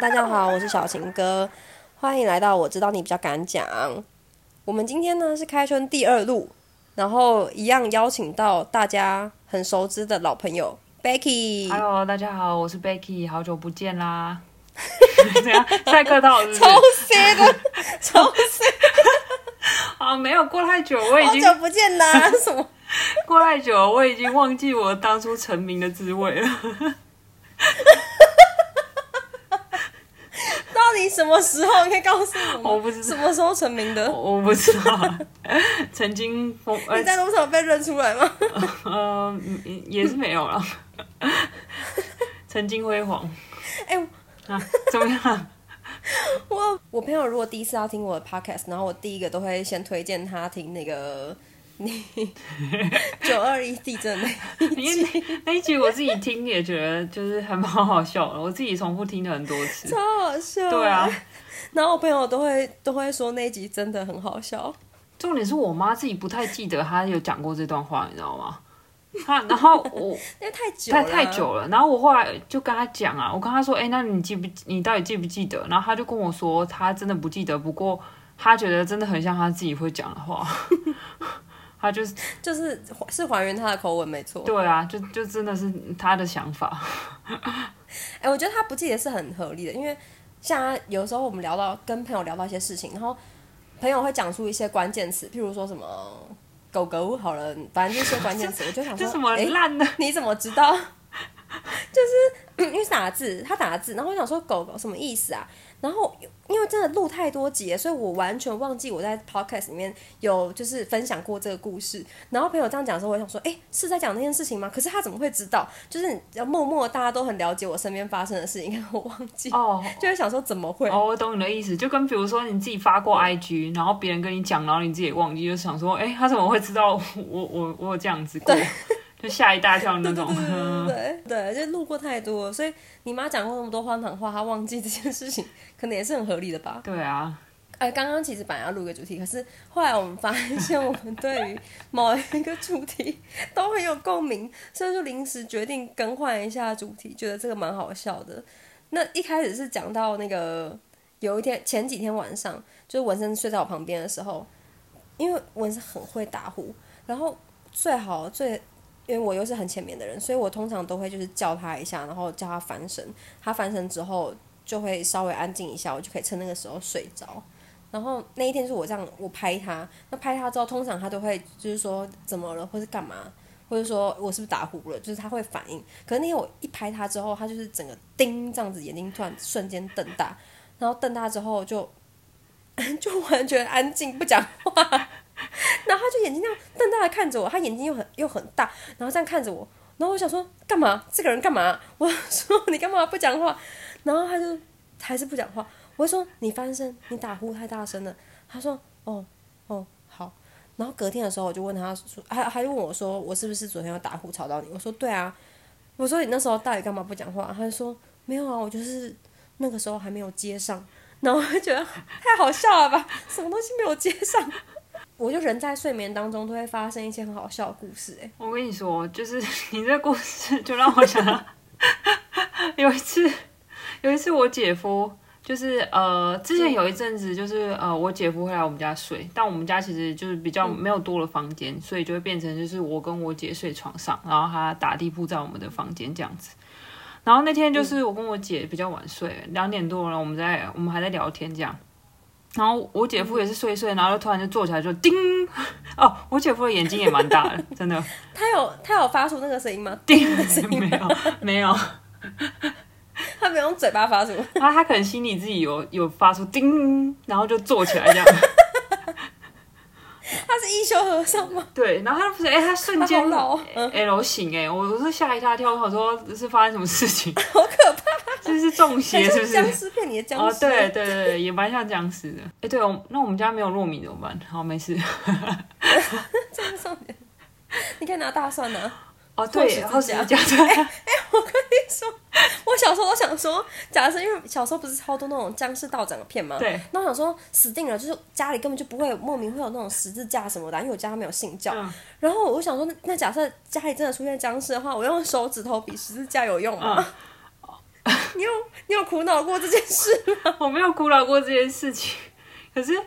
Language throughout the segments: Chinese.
大家好，我是小晴哥，欢迎来到我知道你比较敢讲。我们今天呢是开春第二路，然后一样邀请到大家很熟知的老朋友 Becky。Hello，大家好，我是 Becky，好久不见啦。这样赛客套是不是超 C 的，超 C，啊，没有过太久，我已经好久不见啦！什么？过太久，我已经忘记我当初成名的滋味了。到底什么时候？你可以告诉我？我不知道什么时候成名的？我我不知道，曾经风 呃你在路上被认出来吗？呃嗯也是没有了，曾经辉煌哎、啊，怎么样？我我朋友如果第一次要听我的 podcast，然后我第一个都会先推荐他听那个你九二一地震那一 因为那那一集我自己听也觉得就是还蛮好笑的，我自己重复听了很多次。超好笑。对啊，，然后我朋友都会都会说那一集真的很好笑。重点是我妈自己不太记得她有讲过这段话，你知道吗？她然后我 因为太久太了，太久了，然后我后来就跟她讲啊，我跟她说，哎、那你记不你到底记不记得？然后她就跟我说，她真的不记得，不过她觉得真的很像她自己会讲的话。她就是就是是还原他的口吻没错。对啊，就就真的是他的想法。哎、我觉得他不记得是很合理的，因为像他有时候我们聊到跟朋友聊到一些事情，然后朋友会讲出一些关键词，譬如说什么狗狗好了，反正就是关键词，我就想 说，这什么哎烂的？你怎么知道？就是、嗯 因为是打字，他打字，然后我想说狗狗什么意思啊？然后因为真的录太多集了，所以我完全忘记我在 podcast 里面有就是分享过这个故事。然后朋友这样讲的时候，我想说，哎、是在讲那件事情吗？可是他怎么会知道？就是你要默默大家都很了解我身边发生的事情，可我忘记，哦就会想说怎么会？哦，我懂你的意思，就跟比如说你自己发过 IG，然后别人跟你讲，然后你自己也忘记，就想说，哎、他怎么会知道我我我有这样子过？就吓一大跳那种。对 对，就录过太多，所以你妈讲过那么多荒唐话，她忘记这件事情，可能也是很合理的吧。对啊，哎，刚刚其实本来要录个主题，可是后来我们发现我们对于某一个主题都很有共鸣，所以就临时决定更换一下主题，觉得这个蛮好笑的。那一开始是讲到那个有一天前几天晚上，就是文森睡在我旁边的时候，因为文森很会打呼，然后最好最。因为我又是很前面的人，所以我通常都会就是叫他一下，然后叫他翻身。他翻身之后就会稍微安静一下，我就可以趁那个时候睡着。然后那一天是我这样，我拍他，那拍他之后，通常他都会就是说怎么了，或是干嘛，或者说我是不是打呼了，就是他会反应。可是那天我一拍他之后，他就是整个叮这样子，眼睛突然瞬间瞪大，然后瞪大之后就 就完全安静不讲话，他就眼睛这样瞪大的看着我，他眼睛又很又很大，然后这样看着我，然后我想说干嘛？这个人干嘛？我说你干嘛不讲话？然后他就还是不讲话。我就说你翻身，你打呼太大声了。他说哦哦好。然后隔天的时候我就问他说，他他就问我说我是不是昨天有打呼吵到你？我说对啊。我说你那时候到底干嘛不讲话？他就说没有啊，我就是那个时候还没有接上。然后我就觉得 太好笑了吧，什么东西没有接上？我就人在睡眠当中都会发生一些很好笑的故事、欸，我跟你说，就是 你这故事就让我想到 有一次，有一次我姐夫就是呃，之前有一阵子就是呃，我姐夫会来我们家睡，但我们家其实就是比较没有多的房间，所以就会变成就是我跟我姐睡床上，然后他打地铺在我们的房间这样子。然后那天就是我跟我姐比较晚睡，两点多了，我们在我们还在聊天这样。然后我姐夫也是睡一睡，然后就突然就坐起来就叮，哦，我姐夫的眼睛也蛮大的，真的。他有他有发出那个声音吗？叮的声音没有没有，他没有用嘴巴发出。他他可能心里自己有有发出叮，然后就坐起来这样。他是一休和尚吗？对，然后他不是哎、他瞬间 L 型哎、我我是吓一大跳，我想说是发生什么事情？好可怕！这是中邪是不是？僵尸片里的僵尸哦，尸。对对对，也蛮像僵尸的。哎、对哦，那我们家没有糯米怎么办？好，没事。这是重点。你可以拿大蒜啊！哦，对，后十后十字架字架，对，我跟你说，我小时候都想说，假设因为小时候不是超多那种僵尸道长的片吗？对。那我想说，死定了，就是家里根本就不会莫名会有那种十字架什么的，因为我家没有信教。嗯然后我想说，那那假设家里真的出现僵尸的话，我用手指头比十字架有用吗？你有你有苦恼过这件事吗？我没有苦恼过这件事情，可是，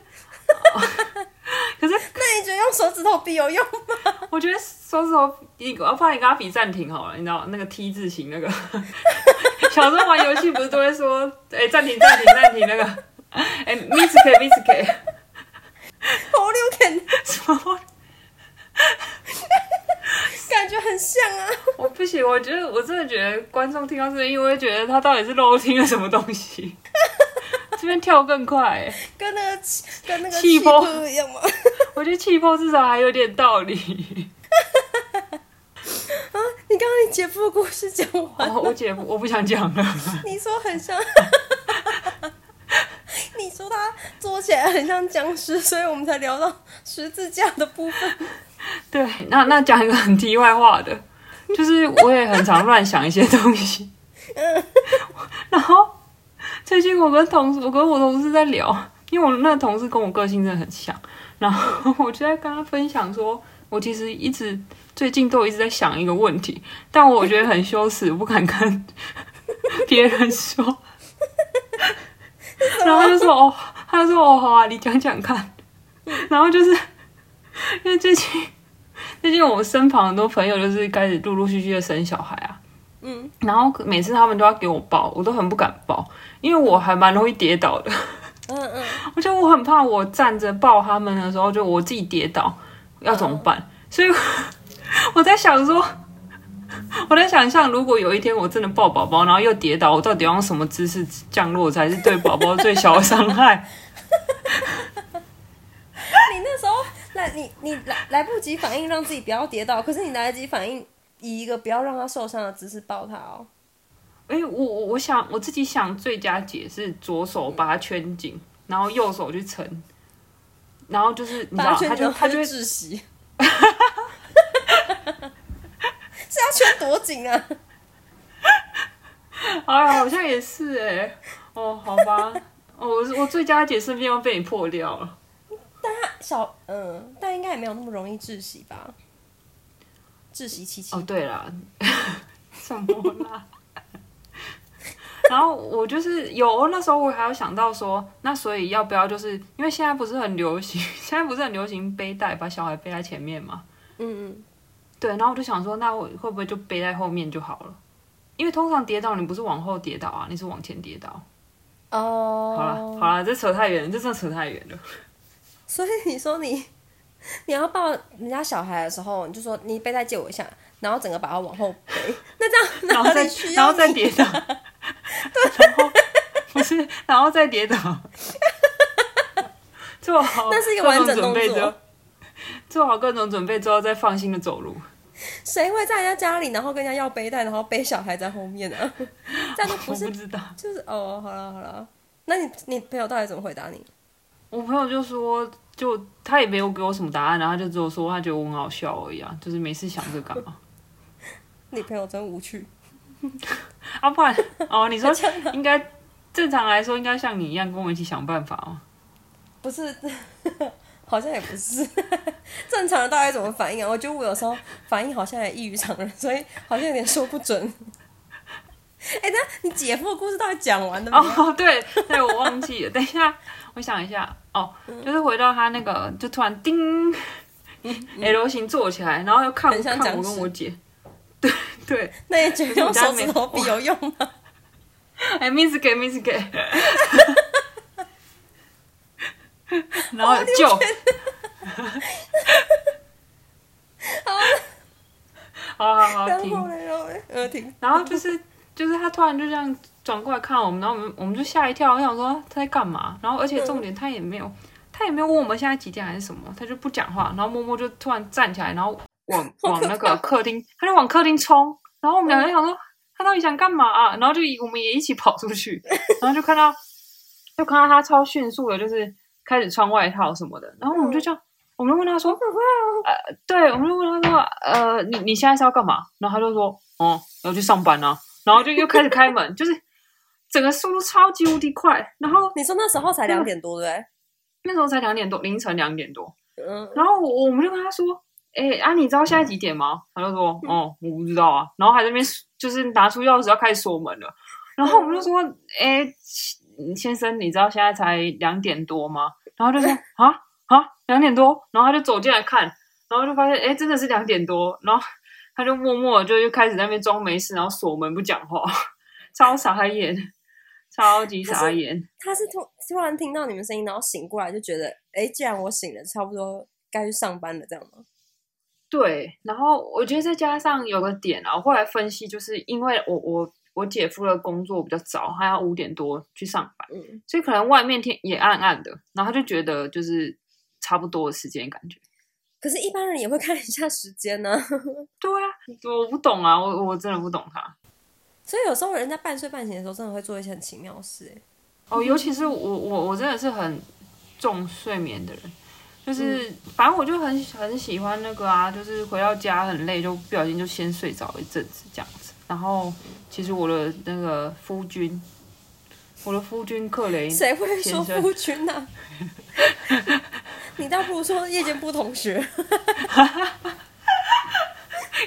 可是那你觉得用手指头比有用吗？我觉得手指头，你我怕你跟他比暂停好了，你知道那个 T 字形那个，小时候玩游戏不是都会说，哎、暂停暂停暂停那个，哎、miss K miss K 好六点，什么？感觉很像啊。我不行，我觉得我真的觉得观众听到这边，因为会觉得他到底是漏听了什么东西，这边跳更快、哎跟那个气跟那个气气泡泡一样吗？我觉得气泡至少还有点道理。你刚刚你姐夫的故事讲完，哦，我姐夫我不想讲了。你说很像，你说他做起来很像僵尸，所以我们才聊到十字架的部分。对，那那讲一个很题外话的，就是我也很常乱想一些东西。然后最近我跟同事，我跟我同事在聊，因为我那个同事跟我个性真的很像，然后 我就在跟他分享说，我其实一直最近都一直在想一个问题，但我觉得很羞耻，我不敢跟别人说。然后他就说哦，他就说哦好啊，你讲讲看。然后就是因为最近最近我们身旁很多朋友就是开始陆陆续续的生小孩啊，嗯，然后每次他们都要给我抱，我都很不敢抱，因为我还蛮容易跌倒的。嗯嗯，我觉得我很怕我站着抱他们的时候，就我自己跌倒要怎么办？所以 我在想说，我在想象如果有一天我真的抱宝宝，然后又跌倒，我到底要用什么姿势降落才是对宝宝最小的伤害？你那你你来来不及反应，让自己不要跌倒，可是你来得及反应，以一个不要让他受伤的姿势抱他哦。哎、我我我想我自己想最佳解是左手把它圈紧，然后右手去撑，然后就是你知道，他就就他就会窒息。是要圈多紧啊？哎呀，好像也是哎、哦，好吧，哦，我我最佳解顺便又被你破掉了。小嗯，但应该也没有那么容易窒息吧？窒息七七哦，对了，什么啦？然后我就是有那时候我还有想到说，那所以要不要就是因为现在不是很流行，现在不是很流行背带把小孩背在前面嘛？嗯嗯，对，然后我就想说，那我会不会就背在后面就好了？因为通常跌倒你不是往后跌倒啊，你是往前跌倒。哦，好了好了，这扯太远了，这真的扯太远了。所以你说你 你要抱人家小孩的时候，你就说你背带借我一下，然后整个把它往后背，那这样然后再哪里需然后？再跌倒，对然后不是，然后再跌倒，做好那是一个完整动作做好各种准备之后再放心的走路。谁会在人家家里，然后跟人家要背带，然后背小孩在后面呢、啊？这样就不是不知道，就是哦，好了好了，那你你朋友到底怎么回答你？我朋友就说，就他也没有给我什么答案，然后他就只有说他觉得我很好笑而已啊，就是没事想这干嘛？你朋友真无趣，啊，不然哦，你说 应该正常来说应该像你一样跟我一起想办法哦。不是，好像也不是。正常人大概怎么反应啊？我觉得我有时候反应好像也异于常人，所以好像有点说不准。哎、那你姐夫的故事到底讲完了吗？哦，对对，我忘记了。等一下，我想一下。哦，就是回到他那个，就突然叮，L 型坐起来，然后又看看我跟我姐。对对，那也觉得用手指头比有用吗？哎，miss 给 miss 给，然后就，好好好停。然后就是就是他突然就这样转过来看我们，然后我们我们就吓一跳，我想说他在干嘛？然后而且重点他也没有他也没有问我们现在几点还是什么，他就不讲话，然后默默就突然站起来，然后往 往那个客厅，他就往客厅冲，然后我们两个就想说他到底想干嘛、啊？然后就我们也一起跑出去，然后就看到就看到他超迅速的，就是开始穿外套什么的，然后我们就这样。我们就问他说：“呃，对，我们就问他说，呃，你你现在是要干嘛？”然后他就说：“哦，要去上班啊。”然后就又开始开门，就是整个速度超级无敌快。然后你说那时候才两点多，对不对？那时候才两点多，凌晨两点多。嗯，然后我我们就跟他说：“哎、啊，你知道现在几点吗？”他就说：“哦，我不知道啊。”然后还在那边就是拿出钥匙要开始锁门了。然后我们就说，哎、先生，你知道现在才两点多吗？然后就说 啊啊，两点多，然后他就走进来看，然后就发现，哎，真的是两点多，然后他就默默地就就开始在那边装没事，然后锁门不讲话，超傻眼，超级傻眼。他是突突然听到你们声音，然后醒过来，就觉得，哎，既然我醒了，差不多该去上班了，这样吗？对，然后我觉得再加上有个点啊，我后来分析，就是因为我我我姐夫的工作比较早，他要五点多去上班，嗯，所以可能外面天也暗暗的，然后他就觉得就是差不多的时间感觉。可是，一般人也会看一下时间呢。对啊，我不懂啊，我我真的不懂他。所以有时候人在半睡半醒的时候，真的会做一些很奇妙的事。哎，哦，尤其是我我我真的是很重睡眠的人，就是、反正我就很很喜欢那个啊，就是回到家很累，就不小心就先睡着一阵子这样子。然后其实我的那个夫君，我的夫君克雷，谁会说夫君呢、你倒不如说夜间部同学。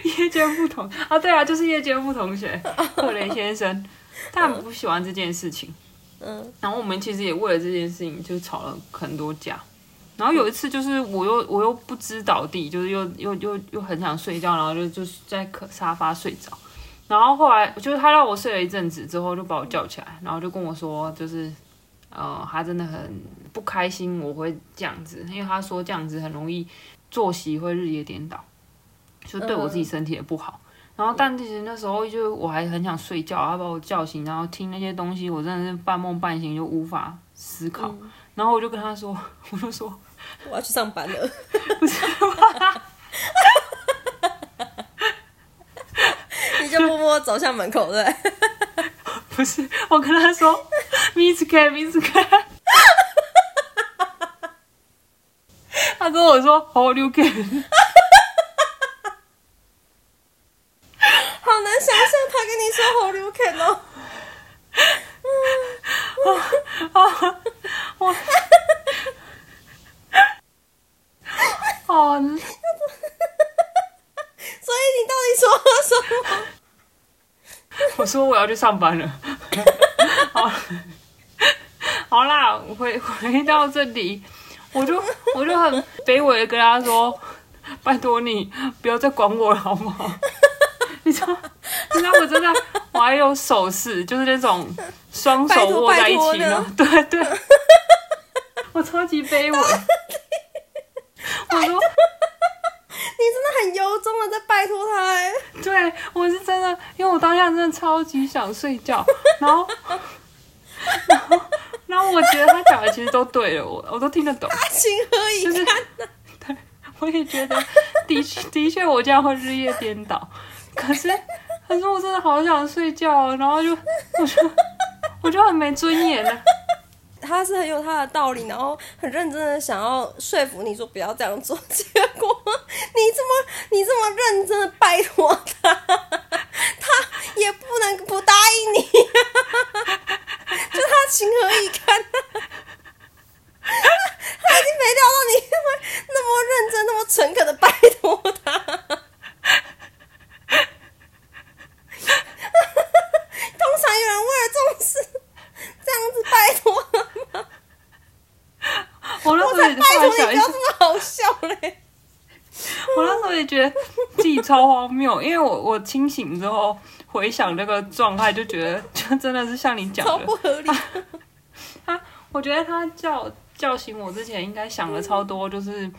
夜间部同啊，对啊，就是夜间部同学赫雷先生，他很不喜欢这件事情。嗯然后我们其实也为了这件事情就吵了很多架。然后有一次就是我又我又不知倒地，就是又又又又很想睡觉，然后就就是在可沙发睡着。然后后来就是他让我睡了一阵子之后，就把我叫起来，然后就跟我说，就是呃，他真的很不开心我会这样子，因为他说这样子很容易作息会日夜颠倒，就对我自己身体也不好。然后，但其实那时候就我还很想睡觉，他把我叫醒，然后听那些东西，我真的是半梦半醒，就无法思考。嗯然后我就跟他说，我就说，我要去上班了。你就默默走向门口，对不是，我跟他说，Miss K，Miss K。他跟我说，How you can？好难想象他跟你说好流肯哦。哦，所以你到底说了什么？我说我要去上班了。好，好啦，回回到这里，我就我就很卑微的跟他说，拜托你不要再管我了，好不好？你知道，你知道我真的，我还有手势，就是那种双手握在一起呢。对对，我超级卑微。我说，你真的很由衷的在拜托他哎。对我是真的，因为我当下真的超级想睡觉，然后，然后我觉得他讲的其实都对了，我我都听得懂，情何以就是堪？对，我也觉得的确的确我这样会日夜颠倒，可是可是我真的好想睡觉哦，然后就我就我就很没尊严了，他是很有他的道理，然后很认真的想要说服你说不要这样做，结果你这么你这么认真的拜托他，他也不能不答应你、就他情何以堪、他已经没料到你会那么认真、那么诚恳的拜托他。通常有人为了这种事这样子拜托他吗？我那时候也拜托你不要这么好笑嘞！我那时候也觉得自己超荒谬，因为我我清醒之后回想这个状态，就觉得就 真的是像你讲的。超不，合理。他我觉得他叫叫醒我之前，应该想了超多，就是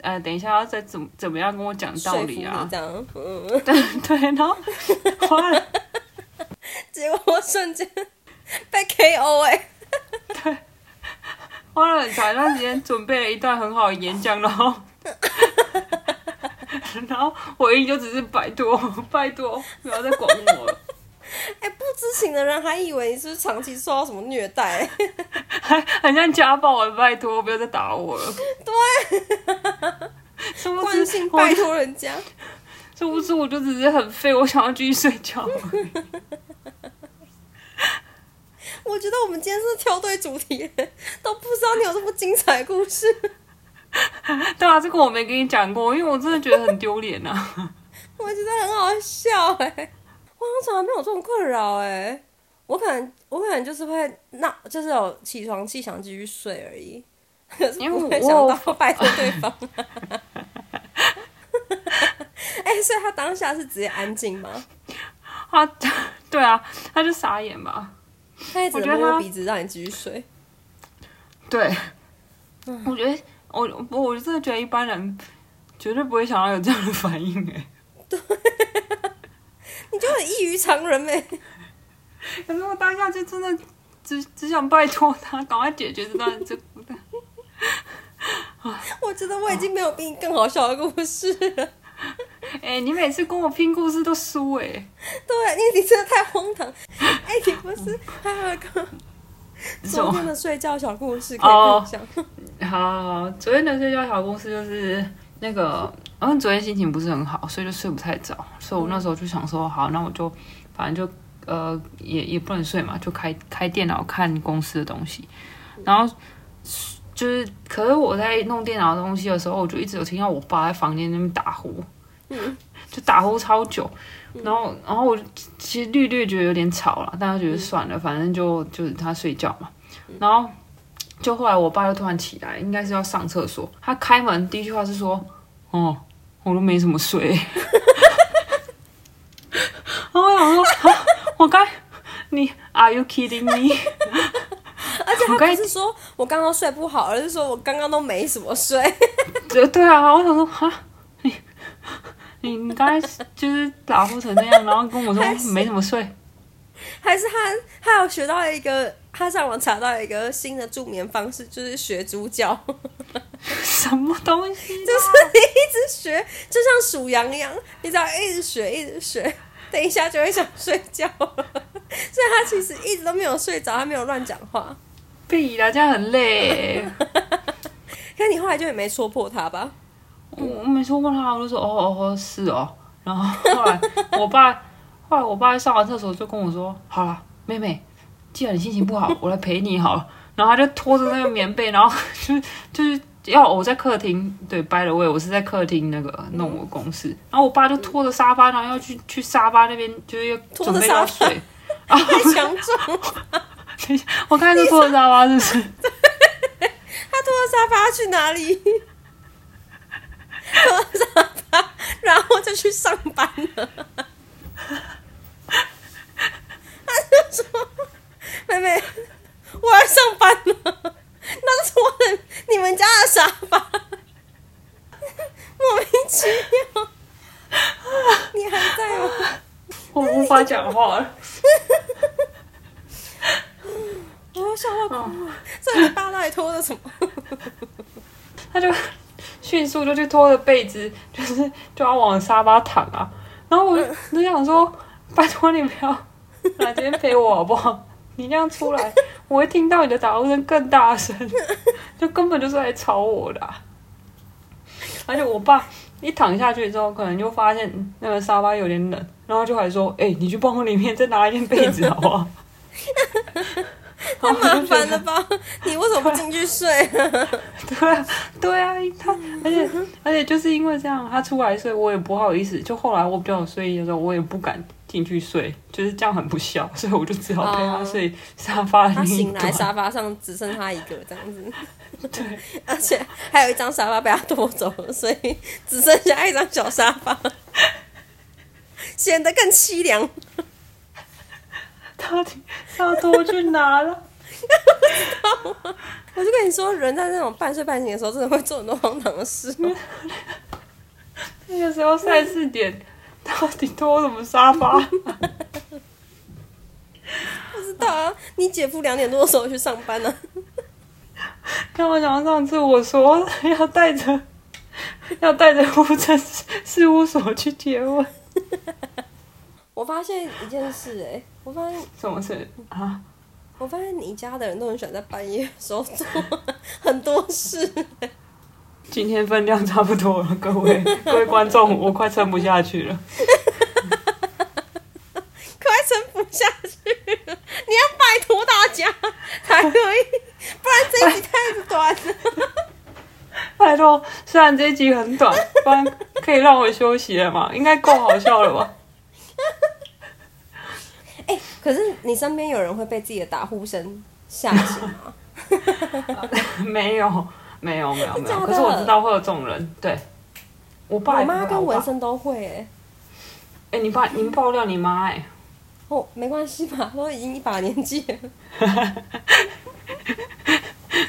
呃，等一下要再怎么怎么样跟我讲道理啊，这样，嗯，对，然后花了结果我瞬间被 KO 哎、对。花了很长一段时间准备了一段很好的演讲，然后然后回应就只是拜托拜托，不要再管我了。哎、不知情的人还以为你是不是长期受到什么虐待、还 很像家暴，拜托不要再打我了。对，什么惯是我性拜托人家。是不是我就只是很废，我想要继续睡觉。我觉得我们今天是挑对主题，都不知道你有这么精彩的故事。对啊，这个我没跟你讲过，因为我真的觉得很丢脸啊。我觉得很好笑哎、我从来没有这种困扰哎、我可能我可能就是会闹就是有起床气想继续睡而已，可是因为不会想到拜托对方。哎、所以他当下是直接安静吗？他对啊，他就傻眼吧。他也只能我觉得他摸摸鼻子让你继续睡。对，我觉得我我我真的觉得一般人绝对不会想到有这样的反应哎。很异于常人呗。可是我当下就真的只只想拜托他赶快解决这段这 我觉得我已经没有比你更好笑的故事了。哎、你每次跟我拼故事都输哎。对，啊你你真的太荒唐。哎、你不是还有一个昨天的睡觉小故事可以分享？好 好好，昨天的睡觉小故事就是那个，因为昨天心情不是很好，所以就睡不太着，所以我那时候就想说，好，那我就反正就呃也也不能睡嘛，就开开电脑看公司的东西，然后就是，可是我在弄电脑的东西的时候，我就一直有听到我爸在房间那边打呼，就打呼超久，然后然后我其实略略觉得有点吵了，但是觉得算了，反正就就是他睡觉嘛，然后。就后来我爸又突然起来，应该是要上厕所。他开门第一句话是说：“哦，我都没怎么睡。”然后我想说：“啊我该你 Are you kidding me？” 而且他不是说我刚刚睡不好，而是说我刚刚都没什么睡。对对啊，我想说：“哈，你你你刚才就是打呼成那样，然后跟我说没怎么睡。”还是他他有学到一个，他上网查到一个新的助眠方式，就是学猪叫，什么东西？就是你一直学，就像数羊一样，你只要一直学，一直学，等一下就会想睡觉了。所以他其实一直都没有睡着，他没有乱讲话。屁啦，这样很累。可你后来就也没戳破他吧？我我没说过他，我就说哦哦哦是哦，然后后来我爸，后来我爸上完厕所就跟我说，好了，妹妹，既然你心情不好，我来陪你好了。然后他就拖着那个棉被，然后 就就是要我在客厅，对，by the way，我是在客厅那个弄我公司，然后我爸就拖着沙发，然后要去去沙发那边，就是要准备要睡。太强壮了，等一下，我刚才是拖着沙发，是不是？他拖着沙发去哪里？拖着沙发，然后就去上班了。他就说：“ 妹妹，我要上班了。”那是我的你们家的沙发，莫名其妙。你还在吗？我无法讲话了。我要笑到哭了。这你爸到底拖着什么？他就迅速就去拖着被子，就是就要往沙发躺啊。然后我就就想说，拜托你不要来这边陪我好不好？你这样出来，我会听到你的打呼声更大声，就根本就是来吵我的啊、而且我爸一躺下去之后，可能就发现那个沙发有点冷，然后就还说：“哎、你去帮我里面再拿一件被子好不好？” 太麻烦了吧？你为什么不进去睡？对啊，对啊，他而且而且就是因为这样，他出来睡，我也不好意思。就后来我比较有睡意的时候，我也不敢进去睡，就是这样很不孝，所以我就只好陪他睡沙发的他那一端。醒来，沙发上只剩他一个这样子，对，而且还有一张沙发被他拖走了，所以只剩下一张小沙发，显得更凄凉。到底要拖去哪了？我就跟你说，人在那种半睡半醒的时候，真的会做很多荒唐的事。那个时候三四点，到底拖什么沙发？不知道啊，你姐夫两点多的时候去上班呢、让我想到上次我说要带着 要带着户政事务所去结婚，我发现一件事、哎，我发现，什么事啊？我发现你家的人都很喜欢在半夜的时候做很多事。今天分量差不多了，各位 各位观众，我快撑不下去了。快撑不下去了，你要拜托大家才可以，不然这一集太短了。拜托，虽然这一集很短，不然可以让我休息了嘛？应该够好笑了吧？哎可是你身边有人会被自己的打呼声吓醒吗？没有，没有，没有，没有。可是我知道会有这种人，对。我爸我妈跟纹身都会哎、哎、你爸，你们爆料你妈哎、哦，没关系吧，都已经一把年纪了。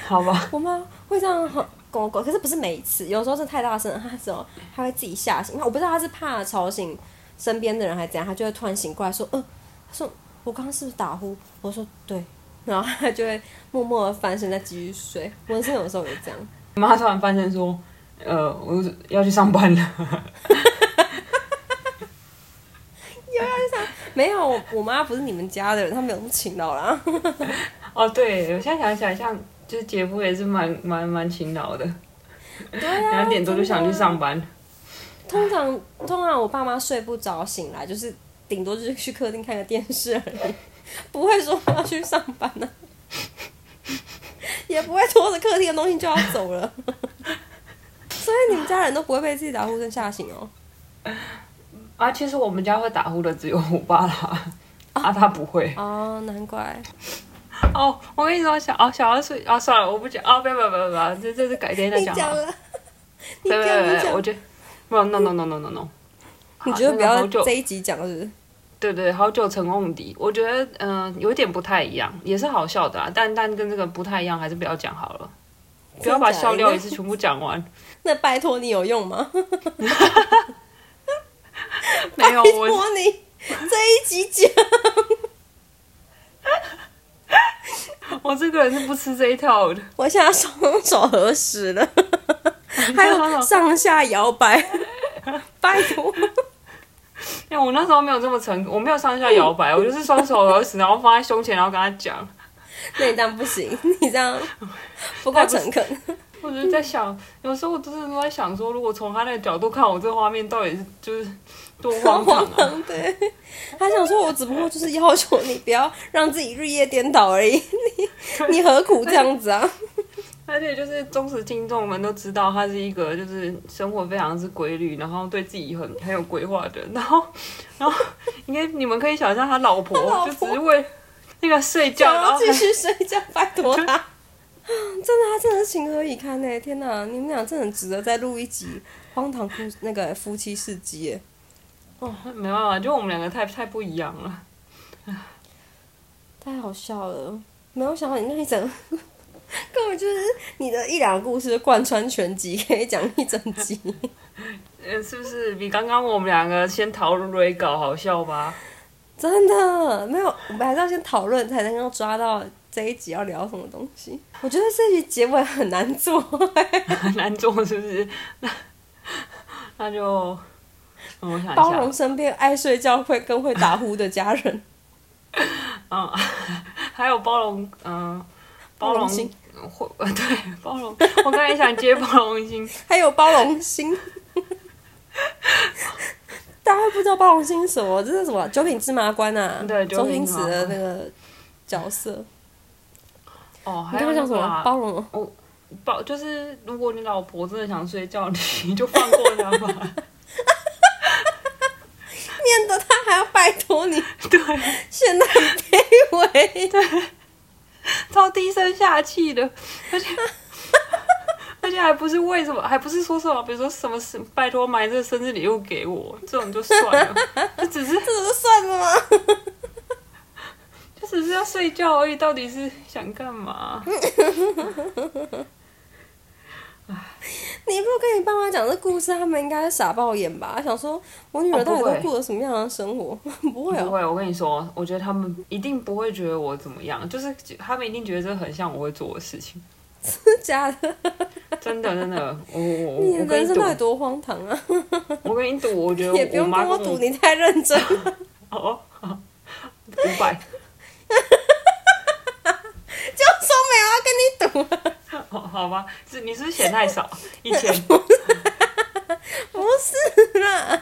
好吧。我妈会这样很跟我讲，可是不是每一次，有时候是太大声了，她时候她会自己吓醒。我不知道她是怕吵醒身边的人还是怎样，她就会突然醒过来说：“嗯、她说我刚刚是不是打呼？”我说：“对。”然后他就会默默的翻身再继续睡。纹身有时候也这样。你妈突然翻身说，呃，我要去上班了。没有，我我妈不是你们家的人，她没有那么勤劳啦。哦，对，我现在想起来，像就是姐夫也是蛮蛮蛮勤劳的，对啊，两点多就想去。上班。通常通常我爸妈睡不着醒来，就是顶多就是去客厅看个电视而已，不会说要去上班呢、也不会拖着客厅的东西就要走了。所以你们家人都不会被自己打呼声吓醒哦。啊，其实我们家会打呼的只有我爸啦，啊，他不会。哦，难怪。哦，我跟你说，小哦小孩睡啊，算了，我不讲啊，不要不要不要不要，这这是改天再讲了。你讲了，你对讲，我。觉得，no no no no no no no。你觉得不要这一集讲是是？对对，好久成瓮底，我觉得嗯、呃有点不太一样，也是好笑的啊，但但跟这个不太一样，还是不要讲好了，不要把笑料一次全部讲完。那拜托你有用吗？没有，拜我托你这一集讲。我这个人是不吃这一套的。我现在双手合十了，还有上下摇摆，拜托。因 为我那时候没有这么诚，我没有上下摇摆，我就是双手合十，然后放在胸前，然后跟他讲。那你这样不行，你这样 不够诚恳。我就是在想，有时候我真的都在想说，如果从他那个角度看，我这个画面到底是就是多荒唐啊！对，他想说，我只不过就是要求你不要让自己日夜颠倒而已，你你何苦这样子啊？而且就是忠实听众们都知道，他是一个就是生活非常之规律，然后对自己很很有规划的人。然后，然后应该你们可以想象，他老婆就只是为那个睡觉，然后继续睡觉，拜托他。真的，他真的是情何以堪呢！天哪，你们俩真的很值得再录一集荒唐夫那个夫妻事迹耶。还没办法，就我们两个太太不一样了。太好笑了，没有想到你那一整 根本就是你的一两个故事贯穿全集，可以讲一整集。呃，是不是比刚刚我们两个先讨论瑞稿好笑吧？真的没有，我们还是要先讨论，才能够抓到这一集要聊什么东西。我觉得这一集结尾很难做，很 难做，是不是？那那就，嗯我想包容，身边爱睡觉会更会打呼的家人，嗯，还有包容，嗯、包容心会，呃 对，包容。我刚才想接包容心，还有包容心。大家不知道包容心是什么？这是什么？九品芝麻官啊，对周星驰的那个角色。哦，你还有那刚什么？包容哦包，就是如果你老婆真的想睡觉，你就放过她吧。免得他还要拜托你，对，显得很卑微。超低声下气的，而且 而且还不是为什么，还不是说什么，比如说什么是拜托买这个生日礼物给我，这种就算了，就只是这就算了吗？就只是要睡觉而已，到底是想干嘛？你不跟你爸妈讲这故事，他们应该傻爆眼吧？想说我女儿到底都过了什么样的生活？不会哦，不会，我跟你说，我觉得他们一定不会觉得我怎么样，就是他们一定觉得这很像我会做的事情，真的假的？真的真的，我我人生到底多荒唐啊！我跟你赌，我觉得也不用跟我赌，你太认真了。哦，五百，就说没有要跟你赌了，好好吧，是你是不是嫌太少？一千，不是啦。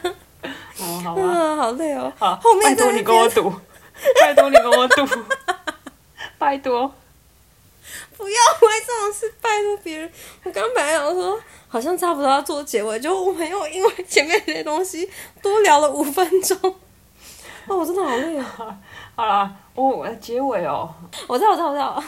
哦，好吧，啊，好累哦。好，后面拜托你跟我赌，拜托你跟我赌，拜托。不要为这种事拜托别人。我刚本来想说，好像差不多要做结尾，就我们又因为前面那些东西多聊了五分钟。哦，我真的好累啊！好了，我我的结尾哦，我知道，我知道，我知道。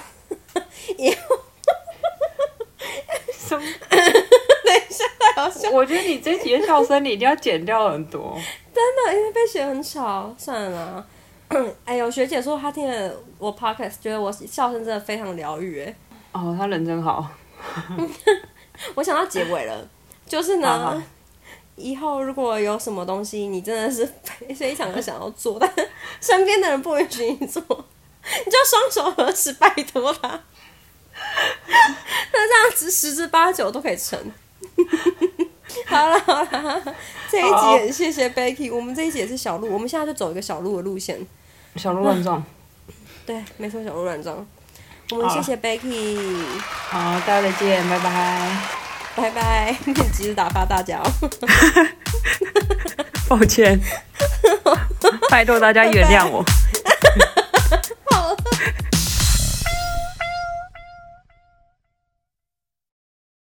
什么？等一下，太好笑，我觉得你这集的笑声你一定要剪掉很多。真的，因为被写很吵。算了啦。哎呦，学姐说她听了我 podcast，觉得我笑声真的非常疗愈。哎，哦，他人真好。我想到结尾了，就是好好呢，以后如果有什么东西你真的是非非常的想要做，但身边的人不允许你做，你就双手合十拜托他。那这样子十之八九都可以成。好了好了，这一集也谢谢 Becky，我们这一集也是小路，我们现在就走一个小路的路线。小路乱撞。对，没错，小鹿乱撞。我们谢谢 Becky，好，大家再见，拜拜。拜拜，及时打发大家哦。抱歉，拜托大家原谅我。